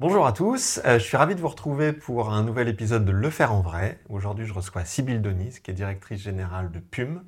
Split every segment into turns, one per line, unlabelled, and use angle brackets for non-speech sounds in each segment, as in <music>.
Bonjour à tous, euh, je suis ravi de vous retrouver pour un nouvel épisode de Le Faire en Vrai. Aujourd'hui, je reçois Sybille Denis, qui est directrice générale de PUM.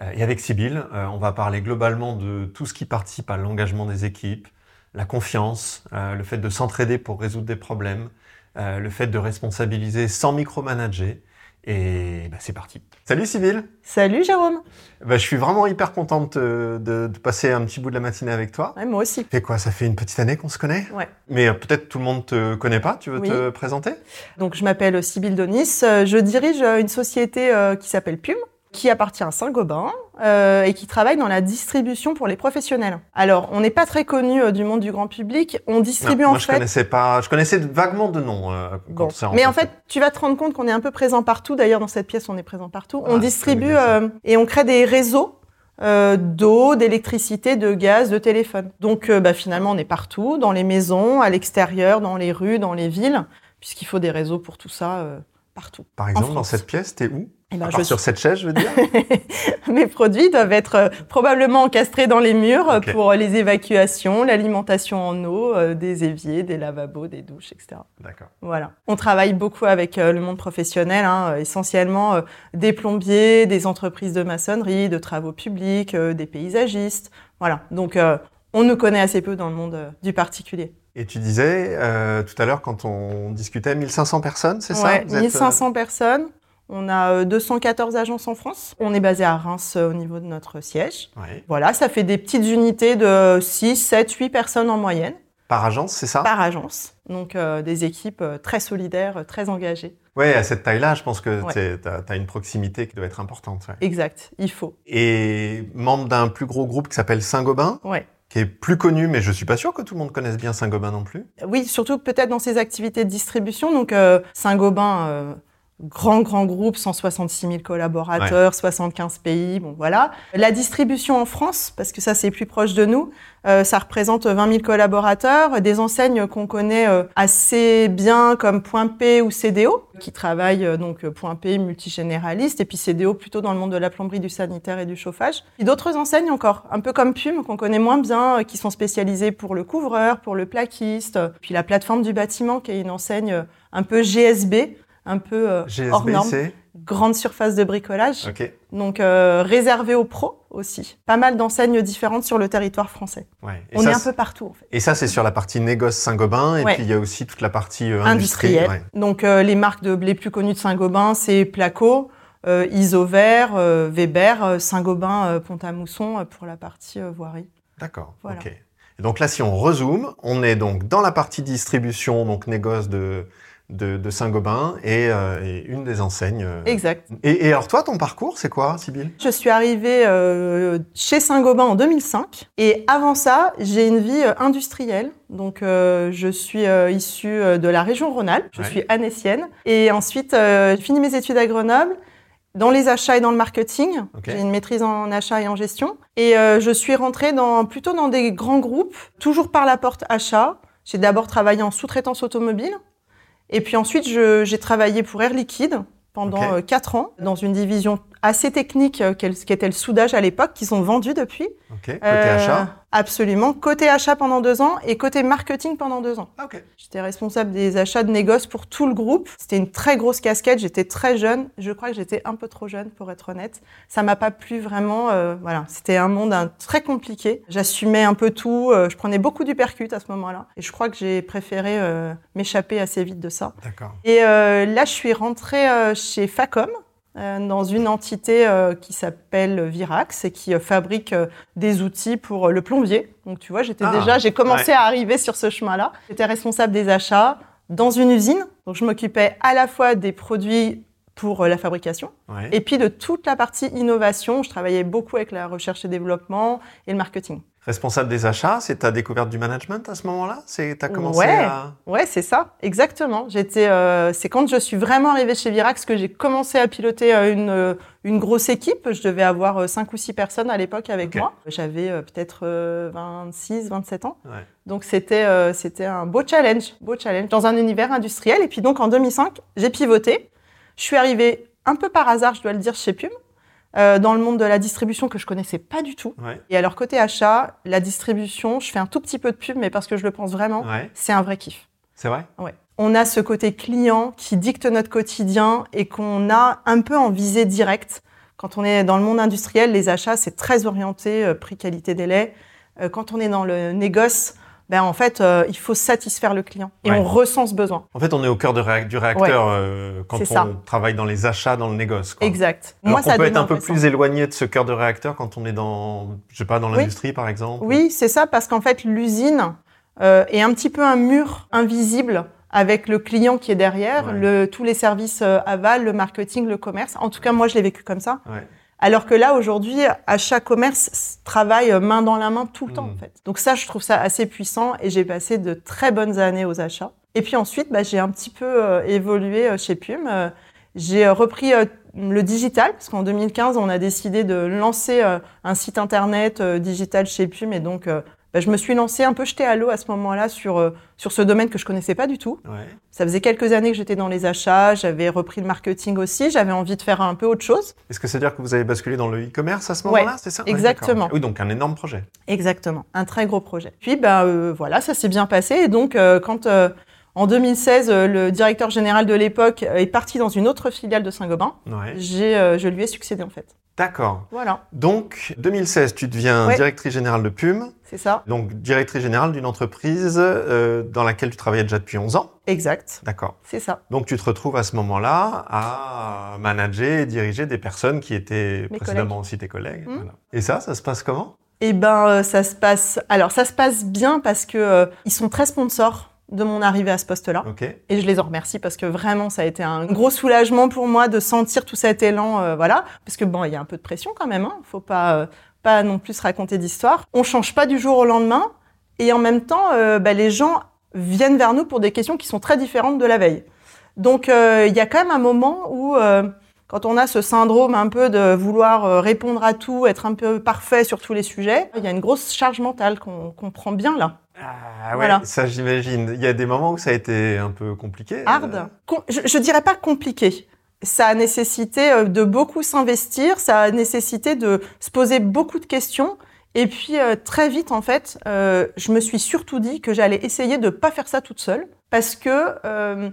Euh, et avec Sybille, euh, on va parler globalement de tout ce qui participe à l'engagement des équipes, la confiance, le fait de s'entraider pour résoudre des problèmes, le fait de responsabiliser sans micromanager. Et bah, c'est parti. Salut Sybille.
Salut Jérôme.
Bah, Je suis vraiment hyper contente de, de, passer un petit bout de la matinée avec toi.
Ouais, moi aussi.
Et quoi, ça fait une petite année qu'on se connaît?
Ouais.
Mais euh, peut-être tout le monde te connaît pas, tu veux te présenter?
Donc je m'appelle Sybille Donis, euh, je dirige une société euh, qui s'appelle PUM, qui appartient à Saint-Gobain euh, et qui travaille dans la distribution pour les professionnels. Alors, on n'est pas très connu euh, du monde du grand public. On distribue
en
moi,
fait. Je connaissais pas. Je connaissais vaguement de nom. Euh,
bon. Mais en fait, tu vas te rendre compte qu'on est un peu présent partout. D'ailleurs, dans cette pièce, on est présent partout. on ah, distribue euh, et on crée des réseaux. Euh, d'eau, d'électricité, de gaz, de téléphone. Donc bah, finalement, on est partout, dans les maisons, à l'extérieur, dans les rues, dans les villes, puisqu'il faut des réseaux pour tout ça partout.
Par exemple, dans cette pièce, t'es où? Eh ben, je... sur cette chaise, je veux dire? <laughs>
Mes produits doivent être euh, probablement encastrés dans les murs pour les évacuations, l'alimentation en eau, euh, des éviers, des lavabos, des douches, etc.
D'accord.
Voilà. On travaille beaucoup avec euh, le monde professionnel, hein, essentiellement des plombiers, des entreprises de maçonnerie, de travaux publics, des paysagistes. Voilà. Donc, on nous connaît assez peu dans le monde du particulier.
Et tu disais tout à l'heure quand on discutait 1500 personnes, c'est
ouais, ça 1500 personnes. On a 214 euh, agences en France. On est basé à Reims euh, au niveau de notre siège. Voilà, ça fait des petites unités de 6, 7, 8 personnes en moyenne.
Par agence, c'est ça
Par agence. Donc euh, des équipes très solidaires, très engagées.
Oui, à cette taille-là, je pense que tu as, une proximité qui doit être importante.
Exact, il faut.
Et membre d'un plus gros groupe qui s'appelle Saint-Gobain
Ouais
qui est plus connu, mais je suis pas sûr que tout le monde connaisse bien Saint-Gobain non plus.
Oui, surtout peut-être dans ses activités de distribution. Donc Saint-Gobain, grand, grand groupe, 166 000 collaborateurs, 75 pays, bon voilà. La distribution en France, parce que ça c'est plus proche de nous, euh, ça représente 20 000 collaborateurs, des enseignes qu'on connaît euh, assez bien comme Point P ou CDO, qui travaillent euh, donc Point P multigénéraliste, et puis CDO plutôt dans le monde de la plomberie, du sanitaire et du chauffage. Et d'autres enseignes encore, un peu comme PUM, qu'on connaît moins bien, qui sont spécialisées pour le couvreur, pour le plaquiste, puis la plateforme du bâtiment, qui est une enseigne un peu GSB, un peu euh, hors norme. Grande surface de bricolage. Donc euh, réservé aux pros aussi. Pas mal d'enseignes différentes sur le territoire français. On est un peu partout en fait.
Et ça c'est sur la partie négoce Saint-Gobain et puis il y a aussi toute la partie euh,
industrielle. Donc les marques de, les plus connues de Saint-Gobain c'est Placo, Isover, Weber, Saint-Gobain, Pont-à-Mousson pour la partie voirie.
D'accord. Ok. donc là si on rezoome, on est donc dans la partie distribution donc négoce de de, Saint-Gobain euh, et, une des enseignes. Euh.
Exact.
Et, alors toi, ton parcours, c'est quoi, Sybille?
Je suis arrivée euh, chez Saint-Gobain en 2005 et avant ça, j'ai une vie industrielle. Donc je suis issue de la région Rhône-Alpes, je suis anécienne et ensuite j'ai fini mes études à Grenoble dans les achats et dans le marketing. J'ai une maîtrise en achat et en gestion. Et je suis rentrée dans, plutôt dans des grands groupes, toujours par la porte achat. J'ai d'abord travaillé en sous-traitance automobile. Et puis ensuite, j'ai travaillé pour Air Liquide pendant 4 euh, ans dans une division assez technique euh, qui était le soudage à l'époque, qui sont vendus depuis.
Côté euh, achat
Absolument. Côté achat pendant deux ans et côté marketing pendant deux ans.
Ah,
j'étais responsable des achats de négoce pour tout le groupe. C'était une très grosse casquette. J'étais très jeune. Je crois que j'étais un peu trop jeune pour être honnête. Ça m'a pas plu vraiment. voilà, c'était un monde très compliqué. J'assumais un peu tout. je prenais beaucoup du percute à ce moment-là. Et je crois que j'ai préféré m'échapper assez vite de ça.
D'accord.
Et là, je suis rentrée chez Facom euh, dans une entité euh, qui s'appelle Virax et qui euh, fabrique des outils pour le plombier. Donc tu vois, j'étais ah, déjà, j'ai commencé à arriver sur ce chemin-là. J'étais responsable des achats dans une usine. Donc je m'occupais à la fois des produits pour la fabrication et puis de toute la partie innovation. Je travaillais beaucoup avec la recherche et développement et le marketing.
Responsable des achats, c'est ta découverte du management à ce moment-là? C'est t'as commencé
ouais,
à
ouais, c'est ça, exactement. J'étais, euh, c'est quand je suis vraiment arrivée chez Virax que j'ai commencé à piloter euh, une euh, une grosse équipe. Je devais avoir cinq ou six personnes à l'époque avec moi. J'avais peut-être 26, 27 ans. Ouais. Donc c'était c'était un beau challenge, beau challenge dans un univers industriel. Et puis donc en 2005, j'ai pivoté. Je suis arrivée un peu par hasard, je dois le dire, chez Pum. Euh, dans le monde de la distribution que je connaissais pas du tout. Et alors côté achat, la distribution, je fais un tout petit peu de pub, mais parce que je le pense vraiment, c'est un vrai kiff.
C'est vrai?
Ouais. On a ce côté client qui dicte notre quotidien et qu'on a un peu en visée directe. Quand on est dans le monde industriel, les achats, c'est très orienté euh, prix, qualité, délai. Euh, quand on est dans le négoce, ben en fait, euh, il faut satisfaire le client et
Ouais.
on ressent ce besoin.
En fait, on est au cœur de du réacteur euh, quand on
ça.
travaille dans les achats, dans le négoce. quoi.
Exact.
Alors qu'on peut
donne
être un peu plus éloigné de ce cœur de réacteur quand on est dans, je sais pas, dans
Oui.
l'industrie par exemple.
Oui, c'est ça, parce qu'en fait, l'usine euh, est un petit peu un mur invisible avec le client qui est derrière,
Ouais.
le, tous les services aval, le marketing, le commerce. En tout cas, moi, je l'ai vécu comme ça.
Ouais.
Alors que là, aujourd'hui, achat commerce travaille main dans la main tout le temps,
Mm.
en fait. Donc ça, je trouve ça assez puissant et j'ai passé de très bonnes années aux achats. Et puis ensuite, bah, j'ai un petit peu euh, évolué euh, chez Pume. Euh, j'ai repris euh, le digital, parce qu'en 2015, on a décidé de lancer euh, un site internet digital chez Pume. Et donc, bah, je me suis lancée un peu jetée à l'eau à ce moment-là sur, euh, sur ce domaine que je connaissais pas du tout.
Ouais.
Ça faisait quelques années que j'étais dans les achats, j'avais repris le marketing aussi, j'avais envie de faire un peu autre chose.
Est-ce que ça veut dire que vous avez basculé dans le e-commerce à ce
Ouais,
moment-là C'est ça?
Exactement.
Oui, donc un énorme projet.
Exactement, un très gros projet. Puis euh, voilà, ça s'est bien passé. Et donc euh, quand en 2016 euh, le directeur général de l'époque est parti dans une autre filiale de Saint-Gobain,
Ouais.
euh, je lui ai succédé en fait.
D'accord.
Voilà,
Donc, 2016, tu deviens
Ouais.
directrice générale de Pume,
c'est ça.
donc directrice générale d'une entreprise euh, dans laquelle tu travaillais déjà depuis 11 ans.
Exact,
D'accord.
c'est ça.
Donc, tu te retrouves à ce moment-là à manager et diriger des personnes qui étaient
Mes
précédemment aussi tes collègues. Voilà. Et ça, ça se passe comment?
Et ben euh, ça se passe. Alors ça se passe bien parce que euh, ils sont très sponsors de mon arrivée à ce poste-là. Et je les en remercie parce que vraiment, ça a été un gros soulagement pour moi de sentir tout cet élan, euh, voilà. Parce que bon, il y a un peu de pression quand même, hein. Faut pas, euh, pas non plus raconter d'histoire. On change pas du jour au lendemain. Et en même temps, euh, bah, les gens viennent vers nous pour des questions qui sont très différentes de la veille. Donc, il y a quand même un moment où, quand on a ce syndrome un peu de vouloir répondre à tout, être un peu parfait sur tous les sujets, il y a une grosse charge mentale qu'on qu'on prend bien là.
Ah ouais,
Voilà.
ça j'imagine. Il y a des moments où ça a été un peu compliqué.
hard.
euh,
Com- Je, je dirais pas compliqué. Ça a nécessité euh, de beaucoup s'investir, ça a nécessité de se poser beaucoup de questions. Et puis euh, très vite, en fait, euh, je me suis surtout dit que j'allais essayer de pas faire ça toute seule, parce que euh,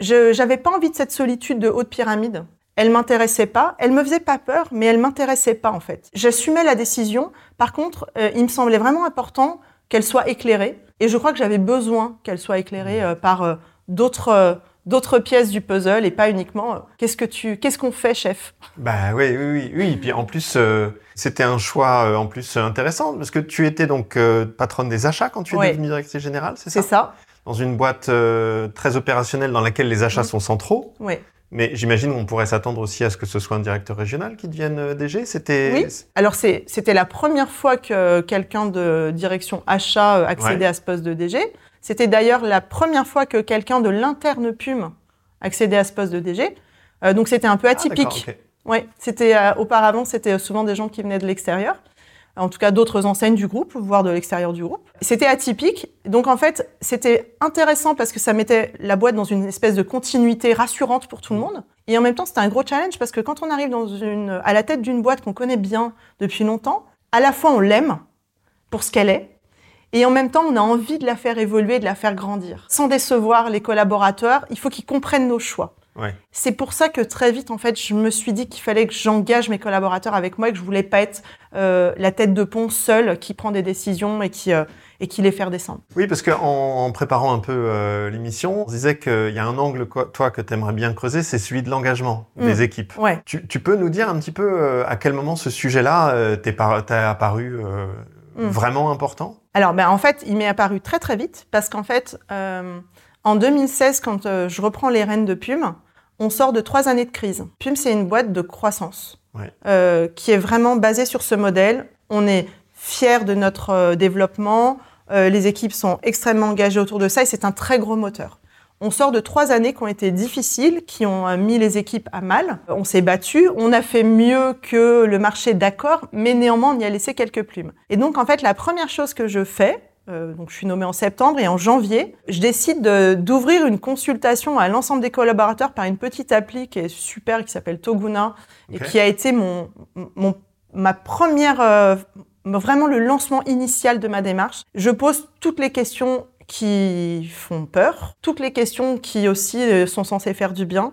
je j'avais pas envie de cette solitude de haute pyramide. Elle m'intéressait pas, elle me faisait pas peur, mais elle m'intéressait pas en fait. J'assumais la décision. Par contre, il me semblait vraiment important qu'elle soit éclairée, et je crois que j'avais besoin qu'elle soit éclairée euh, par euh, d'autres euh, d'autres pièces du puzzle et pas uniquement euh, qu'est-ce que tu qu'est-ce qu'on fait chef?
Bah oui, oui, oui, oui. Et puis en plus, euh, c'était un choix euh, en plus intéressant parce que tu étais donc patronne des achats quand tu es
Ouais.
devenue directrice générale, c'est ça?
C'est ça
Dans une boîte euh, très opérationnelle dans laquelle les achats
Mhm.
sont centraux.
oui
Mais j'imagine qu'on pourrait s'attendre aussi à ce que ce soit un directeur régional qui devienne euh, DG. C'était.
Oui. alors c'était la première fois que quelqu'un de direction achat euh, accédait à ce poste de DG c'était d'ailleurs la première fois que quelqu'un de l'interne Pume accédait à ce poste de DG Euh, donc c'était un peu
Ah,
atypique. Oui, c'était euh, auparavant, c'était souvent des gens qui venaient de l'extérieur, en tout cas d'autres enseignes du groupe, voire de l'extérieur du groupe. C'était atypique, donc en fait, c'était intéressant parce que ça mettait la boîte dans une espèce de continuité rassurante pour tout le monde. Et en même temps, c'était un gros challenge parce que quand on arrive dans une, à la tête d'une boîte qu'on connaît bien depuis longtemps, à la fois on l'aime pour ce qu'elle est, et en même temps, on a envie de la faire évoluer, de la faire grandir. Sans décevoir les collaborateurs, il faut qu'ils comprennent nos choix.
Ouais.
C'est pour ça que très vite, en fait, je me suis dit qu'il fallait que j'engage mes collaborateurs avec moi et que je voulais pas être euh, la tête de pont seule qui prend des décisions et qui, euh, et qui les faire descendre.
Oui, parce qu'en en préparant un peu euh, l'émission, on se disait qu'il y a un angle, quoi- toi, que tu aimerais bien creuser, c'est celui de l'engagement
Mm.
des équipes.
Ouais.
Tu, tu peux nous dire un petit peu euh, à quel moment ce sujet-là euh, t'est apparu euh,
Mm.
vraiment important?
Alors, ben, en fait, il m'est apparu très très vite parce qu'en fait, euh, en 2016, quand euh, je reprends les rênes de Pume, on sort de trois années de crise. Pume, c'est une boîte de croissance
Ouais.
euh, qui est vraiment basée sur ce modèle. On est fiers de notre euh, développement. Euh, les équipes sont extrêmement engagées autour de ça et c'est un très gros moteur. On sort de trois années qui ont été difficiles, qui ont euh, mis les équipes à mal. On s'est battu, on a fait mieux que le marché d'accord, mais néanmoins on y a laissé quelques plumes. Et donc en fait la première chose que je fais, euh, donc je suis nommée en septembre et en janvier, je décide de- d'ouvrir une consultation à l'ensemble des collaborateurs par une petite appli qui est super, qui s'appelle Toguna et qui a été mon, mon ma première euh, vraiment le lancement initial de ma démarche. Je pose toutes les questions qui font peur, toutes les questions qui aussi euh, sont censées faire du bien.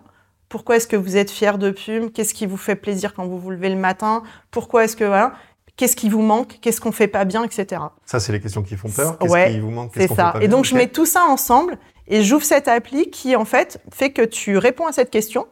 Pourquoi est-ce que vous êtes fier de Pume? Qu'est-ce qui vous fait plaisir quand vous vous levez le matin? Pourquoi est-ce que voilà Qu'est-ce qui vous manque Qu'est-ce qu'on fait pas bien, etc.
Ça, c'est les questions qui font peur.
Qu'est-ce
ouais, qui vous manque
C'est ça. et donc, je mets tout ça ensemble et j'ouvre cette appli qui, en fait, fait que tu réponds à cette question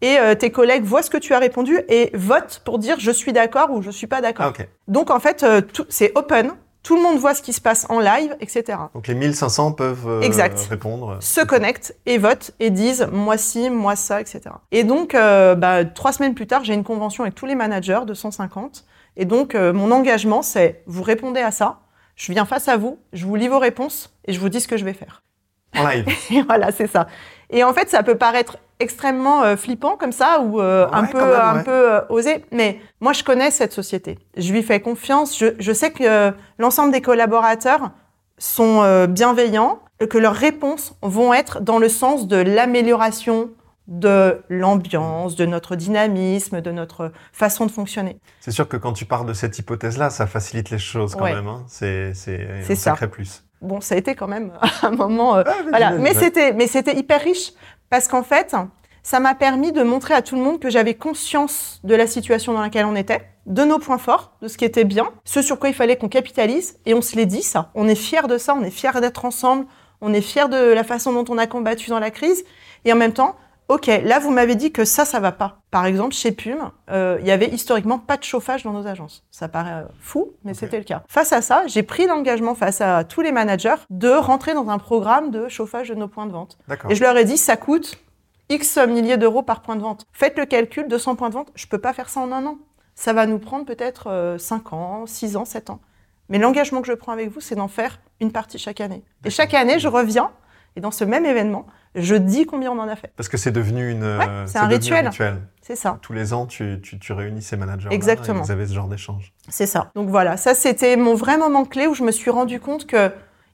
et euh, tes collègues voient ce que tu as répondu et votent pour dire je suis d'accord ou je suis pas d'accord.
Ah,
Donc, en fait, euh, c'est open. Tout le monde voit ce qui se passe en live, etc.
Donc les 1500 peuvent euh,
exact.
répondre.
Se connectent et votent et disent moi ci, moi ça, etc. Et donc, euh, bah, trois semaines plus tard, j'ai une convention avec tous les managers de 150. Et donc, euh, mon engagement, c'est vous répondez à ça, je viens face à vous, je vous lis vos réponses et je vous dis ce que je vais faire.
En live. <laughs>
voilà, c'est ça. Et en fait, ça peut paraître extrêmement euh, flippant comme ça ou euh, un peu un peu euh, osé mais moi je connais cette société je lui fais confiance je, je sais que l'ensemble des collaborateurs sont bienveillants que leurs réponses vont être dans le sens de l'amélioration de l'ambiance, de notre dynamisme, de notre façon de fonctionner.
C'est sûr que quand tu pars de cette hypothèse-là, ça facilite les choses quand même. Hein. C'est un sacré plus.
Bon, ça a été quand même <laughs> un moment, ah, voilà. Mais c'était, mais c'était hyper riche parce qu'en fait, ça m'a permis de montrer à tout le monde que j'avais conscience de la situation dans laquelle on était, de nos points forts, de ce qui était bien, ce sur quoi il fallait qu'on capitalise, et on se l'est dit ça. On est fiers de ça, on est fiers d'être ensemble, on est fiers de la façon dont on a combattu dans la crise, et en même temps, ok, là vous m'avez dit que ça, ça va pas. Par exemple, chez Pume, euh, il y avait historiquement pas de chauffage dans nos agences. Ça paraît euh, fou, mais c'était le cas. Face à ça, j'ai pris l'engagement face à tous les managers de rentrer dans un programme de chauffage de nos points de vente. Et je leur ai dit, ça coûte X milliers d'euros par point de vente. Faites le calcul, 200 points de vente, je peux pas faire ça en un an. Ça va nous prendre peut-être 5 euh, ans, 6 ans, 7 ans. Mais l'engagement que je prends avec vous, c'est d'en faire une partie chaque année. Et chaque année, je reviens, et dans ce même événement, je dis combien on en a fait.
Parce que c'est devenu une.
c'est un rituel. C'est ça.
Tous les ans, tu, tu, réunis ces managers.
Exactement.
Et vous avez ce genre d'échange.
C'est ça. Donc voilà, ça c'était mon vrai moment clé où je me suis rendu compte que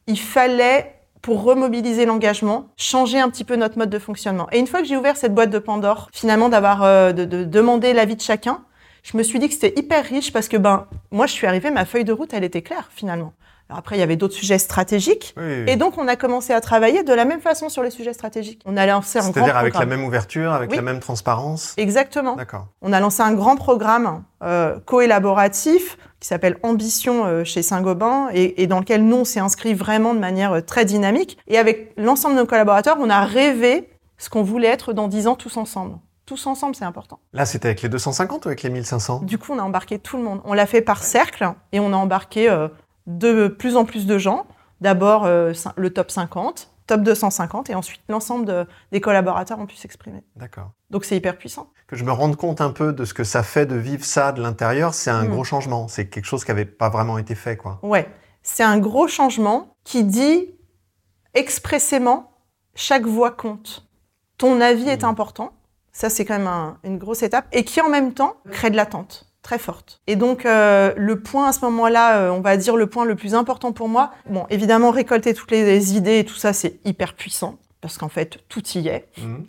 il fallait pour remobiliser l'engagement, changer un petit peu notre mode de fonctionnement. Et une fois que j'ai ouvert cette boîte de Pandore, finalement d'avoir euh, de, de demander l'avis de chacun, je me suis dit que c'était hyper riche parce que ben moi je suis arrivée, ma feuille de route elle était claire finalement. Après il y avait d'autres sujets stratégiques et donc on a commencé à travailler de la même façon sur les sujets stratégiques. On a lancé un
C'est-à-dire avec la même ouverture, avec la même transparence.
Exactement.
D'accord.
On a lancé un grand programme euh, coélaboratif qui s'appelle Ambition euh, chez Saint-Gobain et, dans lequel nous, on s'est inscrit vraiment de manière euh, très dynamique. Et avec l'ensemble de nos collaborateurs, on a rêvé ce qu'on voulait être dans 10 ans tous ensemble. Tous ensemble, c'est important.
Là, c'était avec les 250 ou avec les 1500
Du coup, on a embarqué tout le monde. On l'a fait par cercle et on a embarqué euh, de plus en plus de gens. D'abord le top 50, top 250 et ensuite l'ensemble des collaborateurs ont pu s'exprimer.
D'accord.
Donc c'est hyper puissant.
Que je me rende compte un peu de ce que ça fait de vivre ça de l'intérieur, c'est un mm. gros changement. C'est quelque chose qui n'avait pas vraiment été fait, quoi.
Ouais, c'est un gros changement qui dit expressément chaque voix compte. Ton avis est mm. important. Ça, c'est quand même une grosse étape et qui en même temps crée de l'attente très forte. Et donc euh, le point à ce moment-là, euh, on va dire le point le plus important pour moi, bon évidemment récolter toutes les idées et tout ça c'est hyper puissant parce qu'en fait tout y est mhm.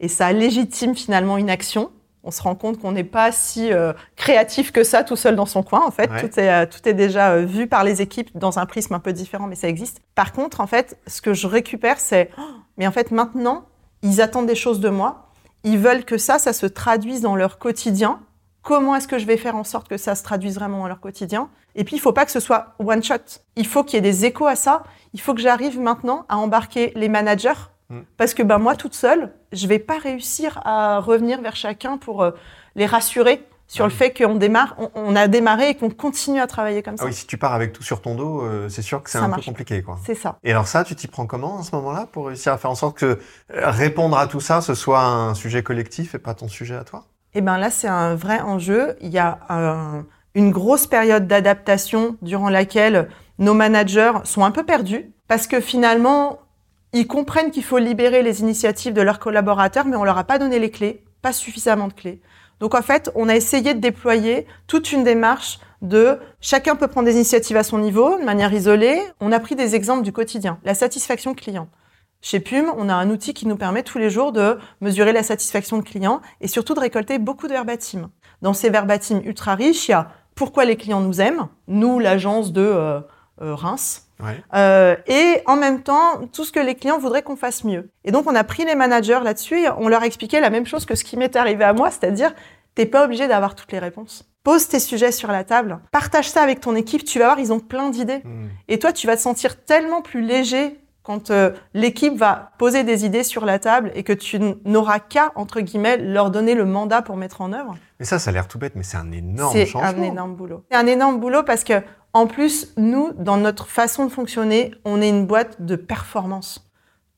et ça légitime finalement une action. On se rend compte qu'on n'est pas si euh, créatif que ça tout seul dans son coin en fait. Tout, est, tout est déjà vu par les équipes dans un prisme un peu différent mais ça existe. Par contre en fait ce que je récupère c'est oh, mais en fait maintenant ils attendent des choses de moi. Ils veulent que ça, ça se traduise dans leur quotidien Comment est-ce que je vais faire en sorte que ça se traduise vraiment dans leur quotidien Et puis, il faut pas que ce soit one shot. Il faut qu'il y ait des échos à ça. Il faut que j'arrive maintenant à embarquer les managers. Mm. Parce que ben, moi, toute seule, je vais pas réussir à revenir vers chacun pour euh, les rassurer sur le fait qu'on démarre, on, a démarré et qu'on continue à travailler comme ah ça.
oui, si tu pars avec tout sur ton dos, euh, c'est sûr que c'est un peu compliqué, quoi.
C'est ça.
Et alors ça, tu t'y prends comment à ce moment-là pour réussir à faire en sorte que euh, répondre à tout ça, ce soit un sujet collectif et pas ton sujet à toi?
Eh ben là, c'est un vrai enjeu. Il y a une grosse période d'adaptation durant laquelle nos managers sont un peu perdus parce que finalement, ils comprennent qu'il faut libérer les initiatives de leurs collaborateurs, mais on leur a pas donné les clés, pas suffisamment de clés. Donc en fait, on a essayé de déployer toute une démarche de chacun peut prendre des initiatives à son niveau, de manière isolée. On a pris des exemples du quotidien, la satisfaction client. Chez Pume, on a un outil qui nous permet tous les jours de mesurer la satisfaction de clients et surtout de récolter beaucoup de verbatim. Dans ces verbatim ultra riches, il y a pourquoi les clients nous aiment, nous, l'agence de euh, euh, Reims, euh, et en même temps tout ce que les clients voudraient qu'on fasse mieux. Et donc on a pris les managers là-dessus et on leur expliquait la même chose que ce qui m'est arrivé à moi, c'est-à-dire t'es pas obligé d'avoir toutes les réponses. Pose tes sujets sur la table, partage ça avec ton équipe, tu vas voir, ils ont plein d'idées. Hmm. Et toi, tu vas te sentir tellement plus léger quand euh, l'équipe va poser des idées sur la table et que tu n'auras qu'à, entre guillemets, leur donner le mandat pour mettre en œuvre.
Mais ça, ça a l'air tout bête, mais c'est un énorme
changement. C'est un énorme boulot. C'est un énorme boulot parce que, en plus, nous, dans notre façon de fonctionner, on est une boîte de performance.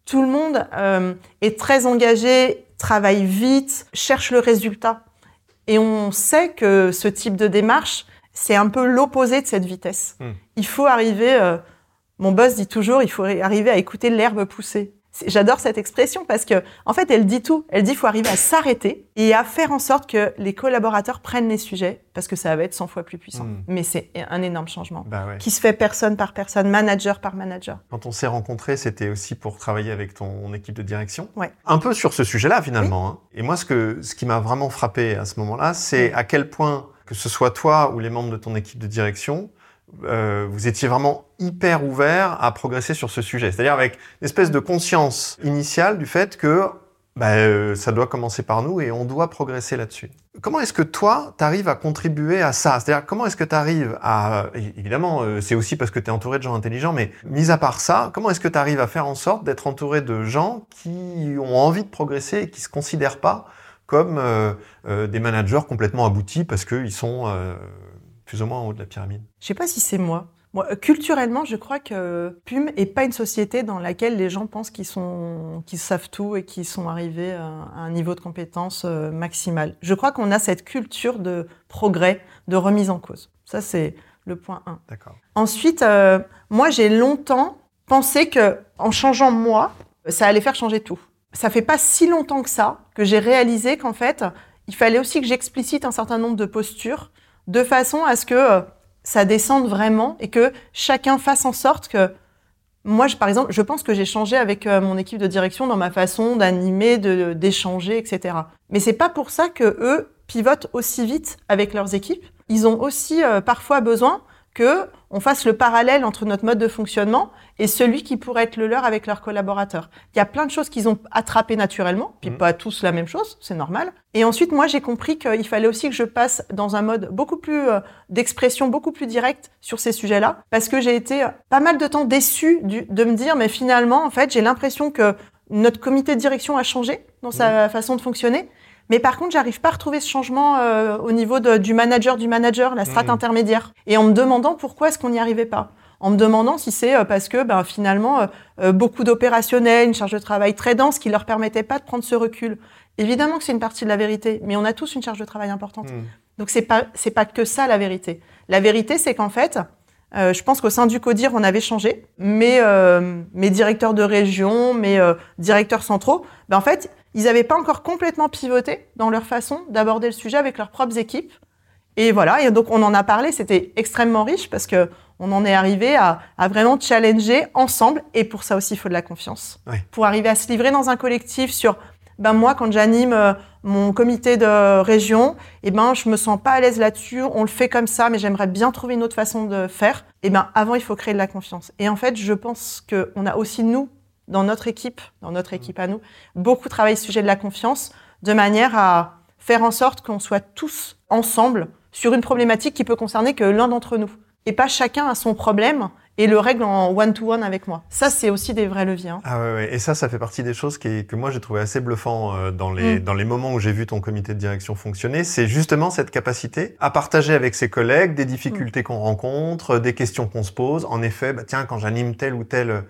Tout le monde euh, est très engagé, travaille vite, cherche le résultat. Et on sait que ce type de démarche, c'est un peu l'opposé de cette vitesse. Hmm. Il faut arriver... Euh, mon boss dit toujours, il faut arriver à écouter l'herbe pousser. J'adore cette expression parce que, en fait, elle dit tout. Elle dit, qu'il faut arriver à s'arrêter et à faire en sorte que les collaborateurs prennent les sujets parce que ça va être 100 fois plus puissant. Hmm. Mais c'est un énorme changement bah qui se fait personne par personne, manager par manager.
Quand on s'est rencontrés, c'était aussi pour travailler avec ton équipe de direction.
Ouais.
Un peu sur ce sujet-là, finalement. Hein. Et moi, ce, que, ce qui m'a vraiment frappé à ce moment-là, c'est à quel point, que ce soit toi ou les membres de ton équipe de direction, euh, vous étiez vraiment hyper ouvert à progresser sur ce sujet. C'est-à-dire avec une espèce de conscience initiale du fait que bah, euh, ça doit commencer par nous et on doit progresser là-dessus. Comment est-ce que toi, tu arrives à contribuer à ça? C'est-à-dire comment est-ce que tu arrives à... Évidemment, euh, c'est aussi parce que tu es entouré de gens intelligents, mais mis à part ça, comment est-ce que tu arrives à faire en sorte d'être entouré de gens qui ont envie de progresser et qui se considèrent pas comme des managers complètement aboutis parce qu'ils sont plus ou moins en haut de la pyramide
Je sais pas si c'est moi. moi. Euh, culturellement, je crois que PUM est pas une société dans laquelle les gens pensent qu'ils sont, qu'ils savent tout et qu'ils sont arrivés à un niveau de compétence euh, maximal. Je crois qu'on a cette culture de progrès, de remise en cause. Ça, c'est le point 1.
D'accord.
Ensuite, euh, moi, j'ai longtemps pensé que en changeant moi, ça allait faire changer tout. Ça fait pas si longtemps que ça que j'ai réalisé qu'en fait, il fallait aussi que j'explicite un certain nombre de postures de façon à ce que euh, ça descende vraiment et que chacun fasse en sorte que moi, par exemple, je pense que j'ai changé avec euh, mon équipe de direction dans ma façon d'animer, d'échanger, etc. Mais c'est pas pour ça que eux pivotent aussi vite avec leurs équipes. Ils ont aussi euh, parfois besoin que on fasse le parallèle entre notre mode de fonctionnement et celui qui pourrait être le leur avec leurs collaborateurs. Il y a plein de choses qu'ils ont attrapées naturellement, puis mmh. pas tous la même chose, c'est normal. Et ensuite, moi, j'ai compris qu'il fallait aussi que je passe dans un mode beaucoup plus euh, d'expression, beaucoup plus direct sur ces sujets-là, parce que j'ai été pas mal de temps déçue de me dire, mais finalement, en fait, j'ai l'impression que notre comité de direction a changé dans sa mmh. façon de fonctionner mais par contre, j'arrive pas à retrouver ce changement euh, au niveau du manager du manager, la strate mmh. intermédiaire. Et en me demandant pourquoi est-ce qu'on n'y arrivait pas. En me demandant si c'est euh, parce que ben, finalement, euh, beaucoup d'opérationnels, une charge de travail très dense qui leur permettait pas de prendre ce recul. Évidemment que c'est une partie de la vérité, mais on a tous une charge de travail importante. Mmh. Donc c'est pas c'est pas que ça la vérité. La vérité, c'est qu'en fait, je pense qu'au sein du CODIR, on avait changé. Mais mes directeurs de région, mes directeurs centraux, ben en fait, ils n'avaient pas encore complètement pivoté dans leur façon d'aborder le sujet avec leurs propres équipes. Et voilà, et donc on en a parlé, c'était extrêmement riche parce que on en est arrivé à, vraiment challenger ensemble. Et pour ça aussi, il faut de la confiance. Pour arriver à se livrer dans un collectif sur, ben moi, quand j'anime euh, mon comité de région, eh ben je me sens pas à l'aise là-dessus. On le fait comme ça, mais j'aimerais bien trouver une autre façon de faire. Eh ben avant, il faut créer de la confiance. Et en fait, je pense qu'on a aussi nous dans notre équipe, dans notre équipe à nous, beaucoup travaillé le sujet de la confiance, de manière à faire en sorte qu'on soit tous ensemble sur une problématique qui peut concerner que l'un d'entre nous. Et pas chacun a son problème et le règle en one-to-one avec moi. Ça, c'est aussi des vrais leviers. Hein.
Ah ouais, ouais, et ça, ça fait partie des choses qui, que moi j'ai trouvé assez bluffant euh, dans, les, mm. dans les moments où j'ai vu ton comité de direction fonctionner. C'est justement cette capacité à partager avec ses collègues des difficultés mm. qu'on rencontre, des questions qu'on se pose. En effet, bah, tiens, quand j'anime tel ou tel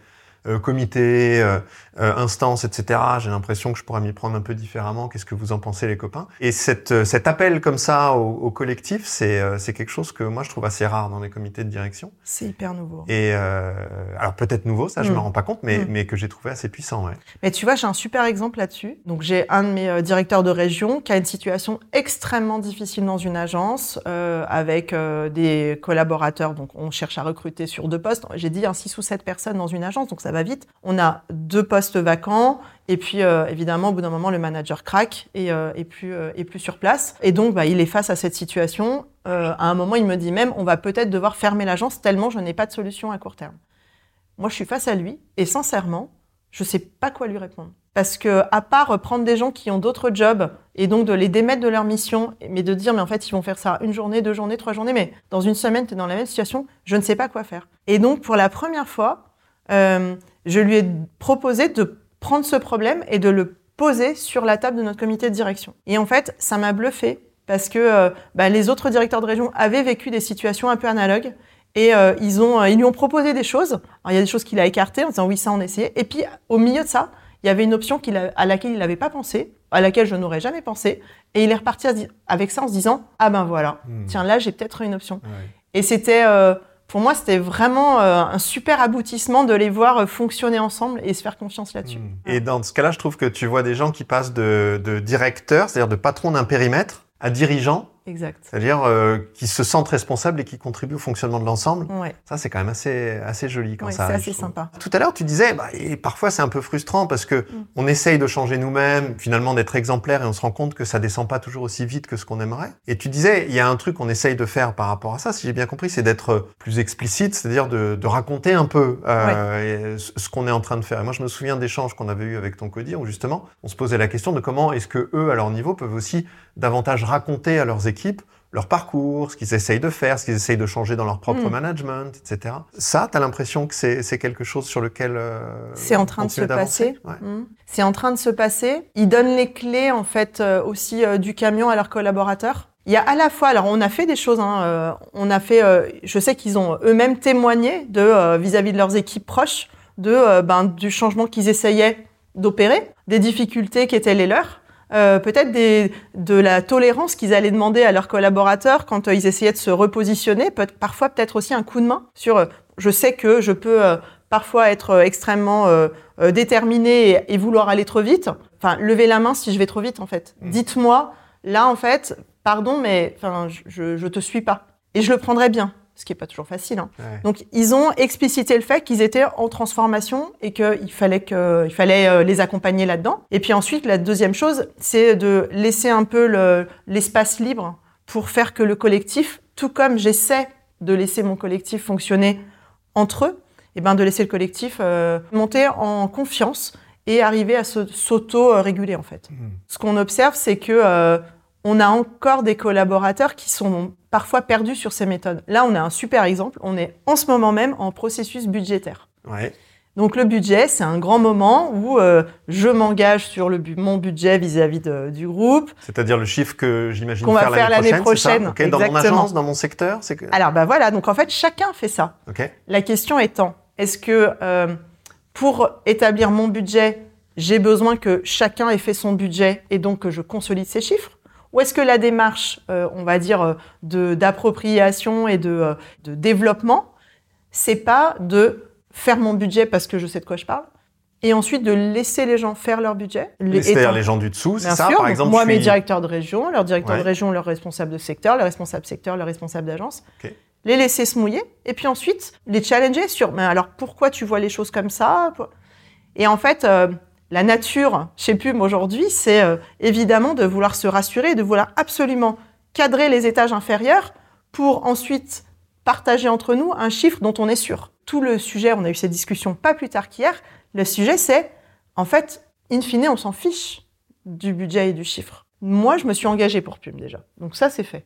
euh, comité, euh, euh, instance, etc. J'ai l'impression que je pourrais m'y prendre un peu différemment. Qu'est-ce que vous en pensez, les copains? Et cette, cet appel comme ça au, collectif, c'est c'est quelque chose que moi je trouve assez rare dans les comités de direction.
C'est hyper nouveau.
Et alors peut-être nouveau, ça je me mm. rends pas compte, mais, mm. mais que j'ai trouvé assez puissant. Ouais.
Mais tu vois, j'ai un super exemple là-dessus. Donc j'ai un de mes directeurs de région qui a une situation extrêmement difficile dans une agence avec des collaborateurs. Donc on cherche à recruter sur deux postes. J'ai dit un 6 ou 7 personnes dans une agence, donc ça va vite. On a deux postes vacants. Et puis, euh, évidemment, au bout d'un moment, le manager craque et, euh, plus, euh, plus sur place. Et donc, bah, il est face à cette situation. à un moment, il me dit même, on va peut-être devoir fermer l'agence tellement je n'ai pas de solution à court terme. moi je suis face à lui et sincèrement, je sais pas quoi lui répondre. Parce que à part prendre des gens qui ont d'autres jobs et donc de les démettre de leur mission, mais de dire mais en fait ils vont faire ça une journée, deux journées, trois journées, mais dans une semaine tu es dans la même situation, je ne sais pas quoi faire. Et donc pour la première fois, euh, je lui ai proposé de prendre ce problème et de le poser sur la table de notre comité de direction. Et en fait ça m'a bluffé parce que euh, bah, les autres directeurs de région avaient vécu des situations un peu analogues et euh, ils, ont, ils lui ont proposé des choses. Alors, il y a des choses qu'il a écartées en disant oui, ça on essayait. Et puis au milieu de ça, il y avait une option à laquelle il n'avait pas pensé, à laquelle je n'aurais jamais pensé. Et il est reparti avec ça en se disant Ah ben voilà, hmm. tiens là j'ai peut-être une option. Et c'était, euh, pour moi, c'était vraiment euh, un super aboutissement de les voir fonctionner ensemble et se faire confiance là-dessus. Hmm.
Et dans ce cas-là, je trouve que tu vois des gens qui passent de, de directeur, c'est-à-dire de patron d'un périmètre, à dirigeant,
Exact.
C'est-à-dire euh, qui se sentent responsables et qui contribuent au fonctionnement de l'ensemble.
Ouais.
Ça, c'est quand même assez, assez joli quand ça
arrive. C'est assez sympa.
Tout à l'heure, tu disais, bah, et parfois c'est un peu frustrant parce que mm. on essaye de changer nous-mêmes, finalement d'être exemplaire et on se rend compte que ça descend pas toujours aussi vite que ce qu'on aimerait. Et tu disais, il y a un truc qu'on essaye de faire par rapport à ça, si j'ai bien compris, c'est d'être plus explicite, c'est-à-dire de, de, raconter un peu euh, ce qu'on est en train de faire. Et moi, je me souviens d'échanges qu'on avait eu avec ton codir où justement, on se posait la question de comment est-ce que eux, à leur niveau, peuvent aussi davantage raconter à leurs équipes leur parcours, ce qu'ils essayent de faire, ce qu'ils essayent de changer dans leur propre mm. management, etc. Ça, tu as l'impression que c'est quelque chose sur lequel... Euh,
c'est en train de se passer. Mm. C'est en train de se passer. Ils donnent les clés, en fait, euh, aussi euh, du camion à leurs collaborateurs. Il y a à la fois, alors on a fait des choses, hein, on a fait, je sais qu'ils ont eux-mêmes témoigné de vis-à-vis de leurs équipes proches de ben, du changement qu'ils essayaient d'opérer, des difficultés qui étaient les leurs. Euh, peut-être de la tolérance qu'ils allaient demander à leurs collaborateurs quand euh, ils essayaient de se repositionner, peut parfois peut-être aussi un coup de main sur euh, je sais que je peux parfois être extrêmement déterminé et, vouloir aller trop vite. Enfin, levez la main si je vais trop vite en fait. Mmh. Dites-moi, là en fait, pardon, mais enfin, je, je te suis pas. Et je le prendrai bien ce qui n'est pas toujours facile. Hein. Donc, ils ont explicité le fait qu'ils étaient en transformation et qu'il fallait, que, il fallait euh, les accompagner là-dedans. Et puis ensuite, la deuxième chose, c'est de laisser un peu l'espace libre pour faire que le collectif, tout comme j'essaie de laisser mon collectif fonctionner entre eux, et eh ben de laisser le collectif euh, monter en confiance et arriver à s'auto-réguler en fait. Mmh. Ce qu'on observe, c'est que euh, on a encore des collaborateurs qui sont parfois perdus sur ces méthodes. Là, on a un super exemple. On est en ce moment même en processus budgétaire. Donc le budget, c'est un grand moment où euh, je m'engage sur le mon budget vis-à-vis du groupe.
C'est-à-dire le chiffre que j'imagine
qu'on va faire l'année prochaine.
prochaine. Dans mon agence, dans mon secteur, c'est que...
Alors bah voilà, donc en fait chacun fait ça. La question étant, est-ce que euh, pour établir mon budget, j'ai besoin que chacun ait fait son budget et donc que je consolide ces chiffres? Ou est-ce que la démarche, euh, on va dire, euh, d'appropriation et de, euh, de développement, c'est pas de faire mon budget parce que je sais de quoi je parle, et ensuite de laisser les gens faire leur budget.
C'est-à-dire les gens du dessous, c'est ça
Par exemple, Moi, mes directeurs de région, leurs directeurs de région, leurs responsables de secteur, leurs responsables secteur, leurs responsables d'agence. Les laisser se mouiller, et puis ensuite les challenger sur, mais alors pourquoi tu vois les choses comme ça? Et en fait, la nature chez PUM aujourd'hui, c'est euh, évidemment de vouloir se rassurer, de vouloir absolument cadrer les étages inférieurs pour ensuite partager entre nous un chiffre dont on est sûr. Tout le sujet, on a eu cette discussion pas plus tard qu'hier, le sujet c'est, en fait, in fine, on s'en fiche du budget et du chiffre. Moi, je me suis engagée pour PUM déjà. Donc ça, c'est fait.